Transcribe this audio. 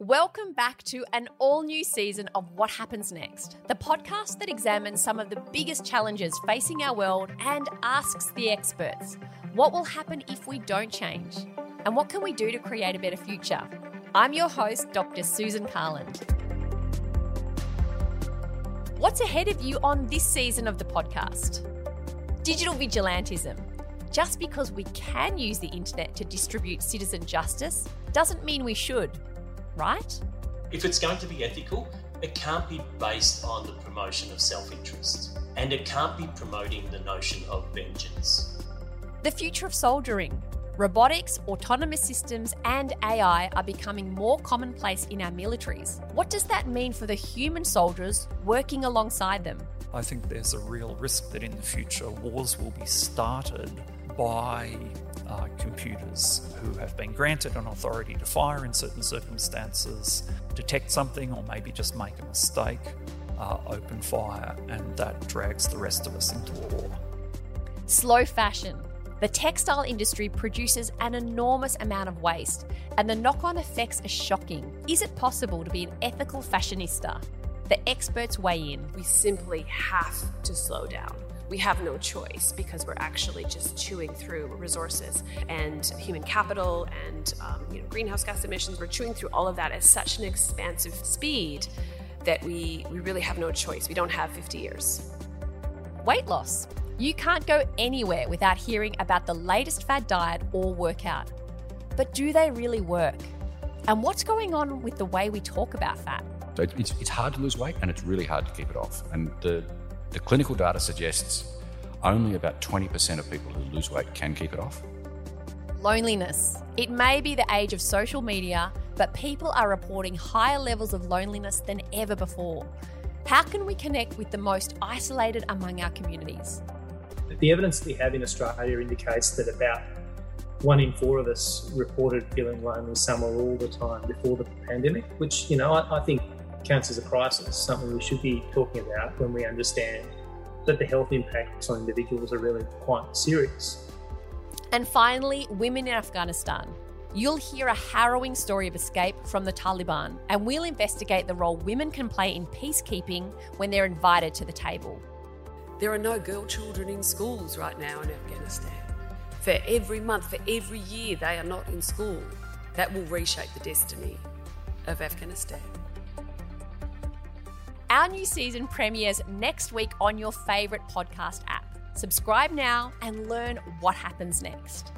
Welcome back to an all new season of What Happens Next, the podcast that examines some of the biggest challenges facing our world and asks the experts what will happen if we don't change? And what can we do to create a better future? I'm your host, Dr. Susan Carland. What's ahead of you on this season of the podcast? Digital vigilantism. Just because we can use the internet to distribute citizen justice doesn't mean we should right? If it's going to be ethical, it can't be based on the promotion of self interest and it can't be promoting the notion of vengeance. The future of soldiering. Robotics, autonomous systems, and AI are becoming more commonplace in our militaries. What does that mean for the human soldiers working alongside them? I think there's a real risk that in the future wars will be started by uh, computers who have been granted an authority to fire in certain circumstances, detect something, or maybe just make a mistake, uh, open fire, and that drags the rest of us into war. Slow fashion. The textile industry produces an enormous amount of waste, and the knock on effects are shocking. Is it possible to be an ethical fashionista? The experts weigh in. We simply have to slow down we have no choice because we're actually just chewing through resources and human capital and um, you know, greenhouse gas emissions. We're chewing through all of that at such an expansive speed that we, we really have no choice. We don't have 50 years. Weight loss. You can't go anywhere without hearing about the latest fad diet or workout. But do they really work? And what's going on with the way we talk about fat? So it's, it's hard to lose weight and it's really hard to keep it off. And the the clinical data suggests only about 20% of people who lose weight can keep it off. Loneliness. It may be the age of social media, but people are reporting higher levels of loneliness than ever before. How can we connect with the most isolated among our communities? The evidence that we have in Australia indicates that about one in four of us reported feeling lonely somewhere all the time before the pandemic, which, you know, I, I think counts as a crisis, something we should be talking about when we understand that the health impacts on individuals are really quite serious. And finally, women in Afghanistan. You'll hear a harrowing story of escape from the Taliban, and we'll investigate the role women can play in peacekeeping when they're invited to the table. There are no girl children in schools right now in Afghanistan. For every month, for every year they are not in school, that will reshape the destiny of Afghanistan. Our new season premieres next week on your favourite podcast app. Subscribe now and learn what happens next.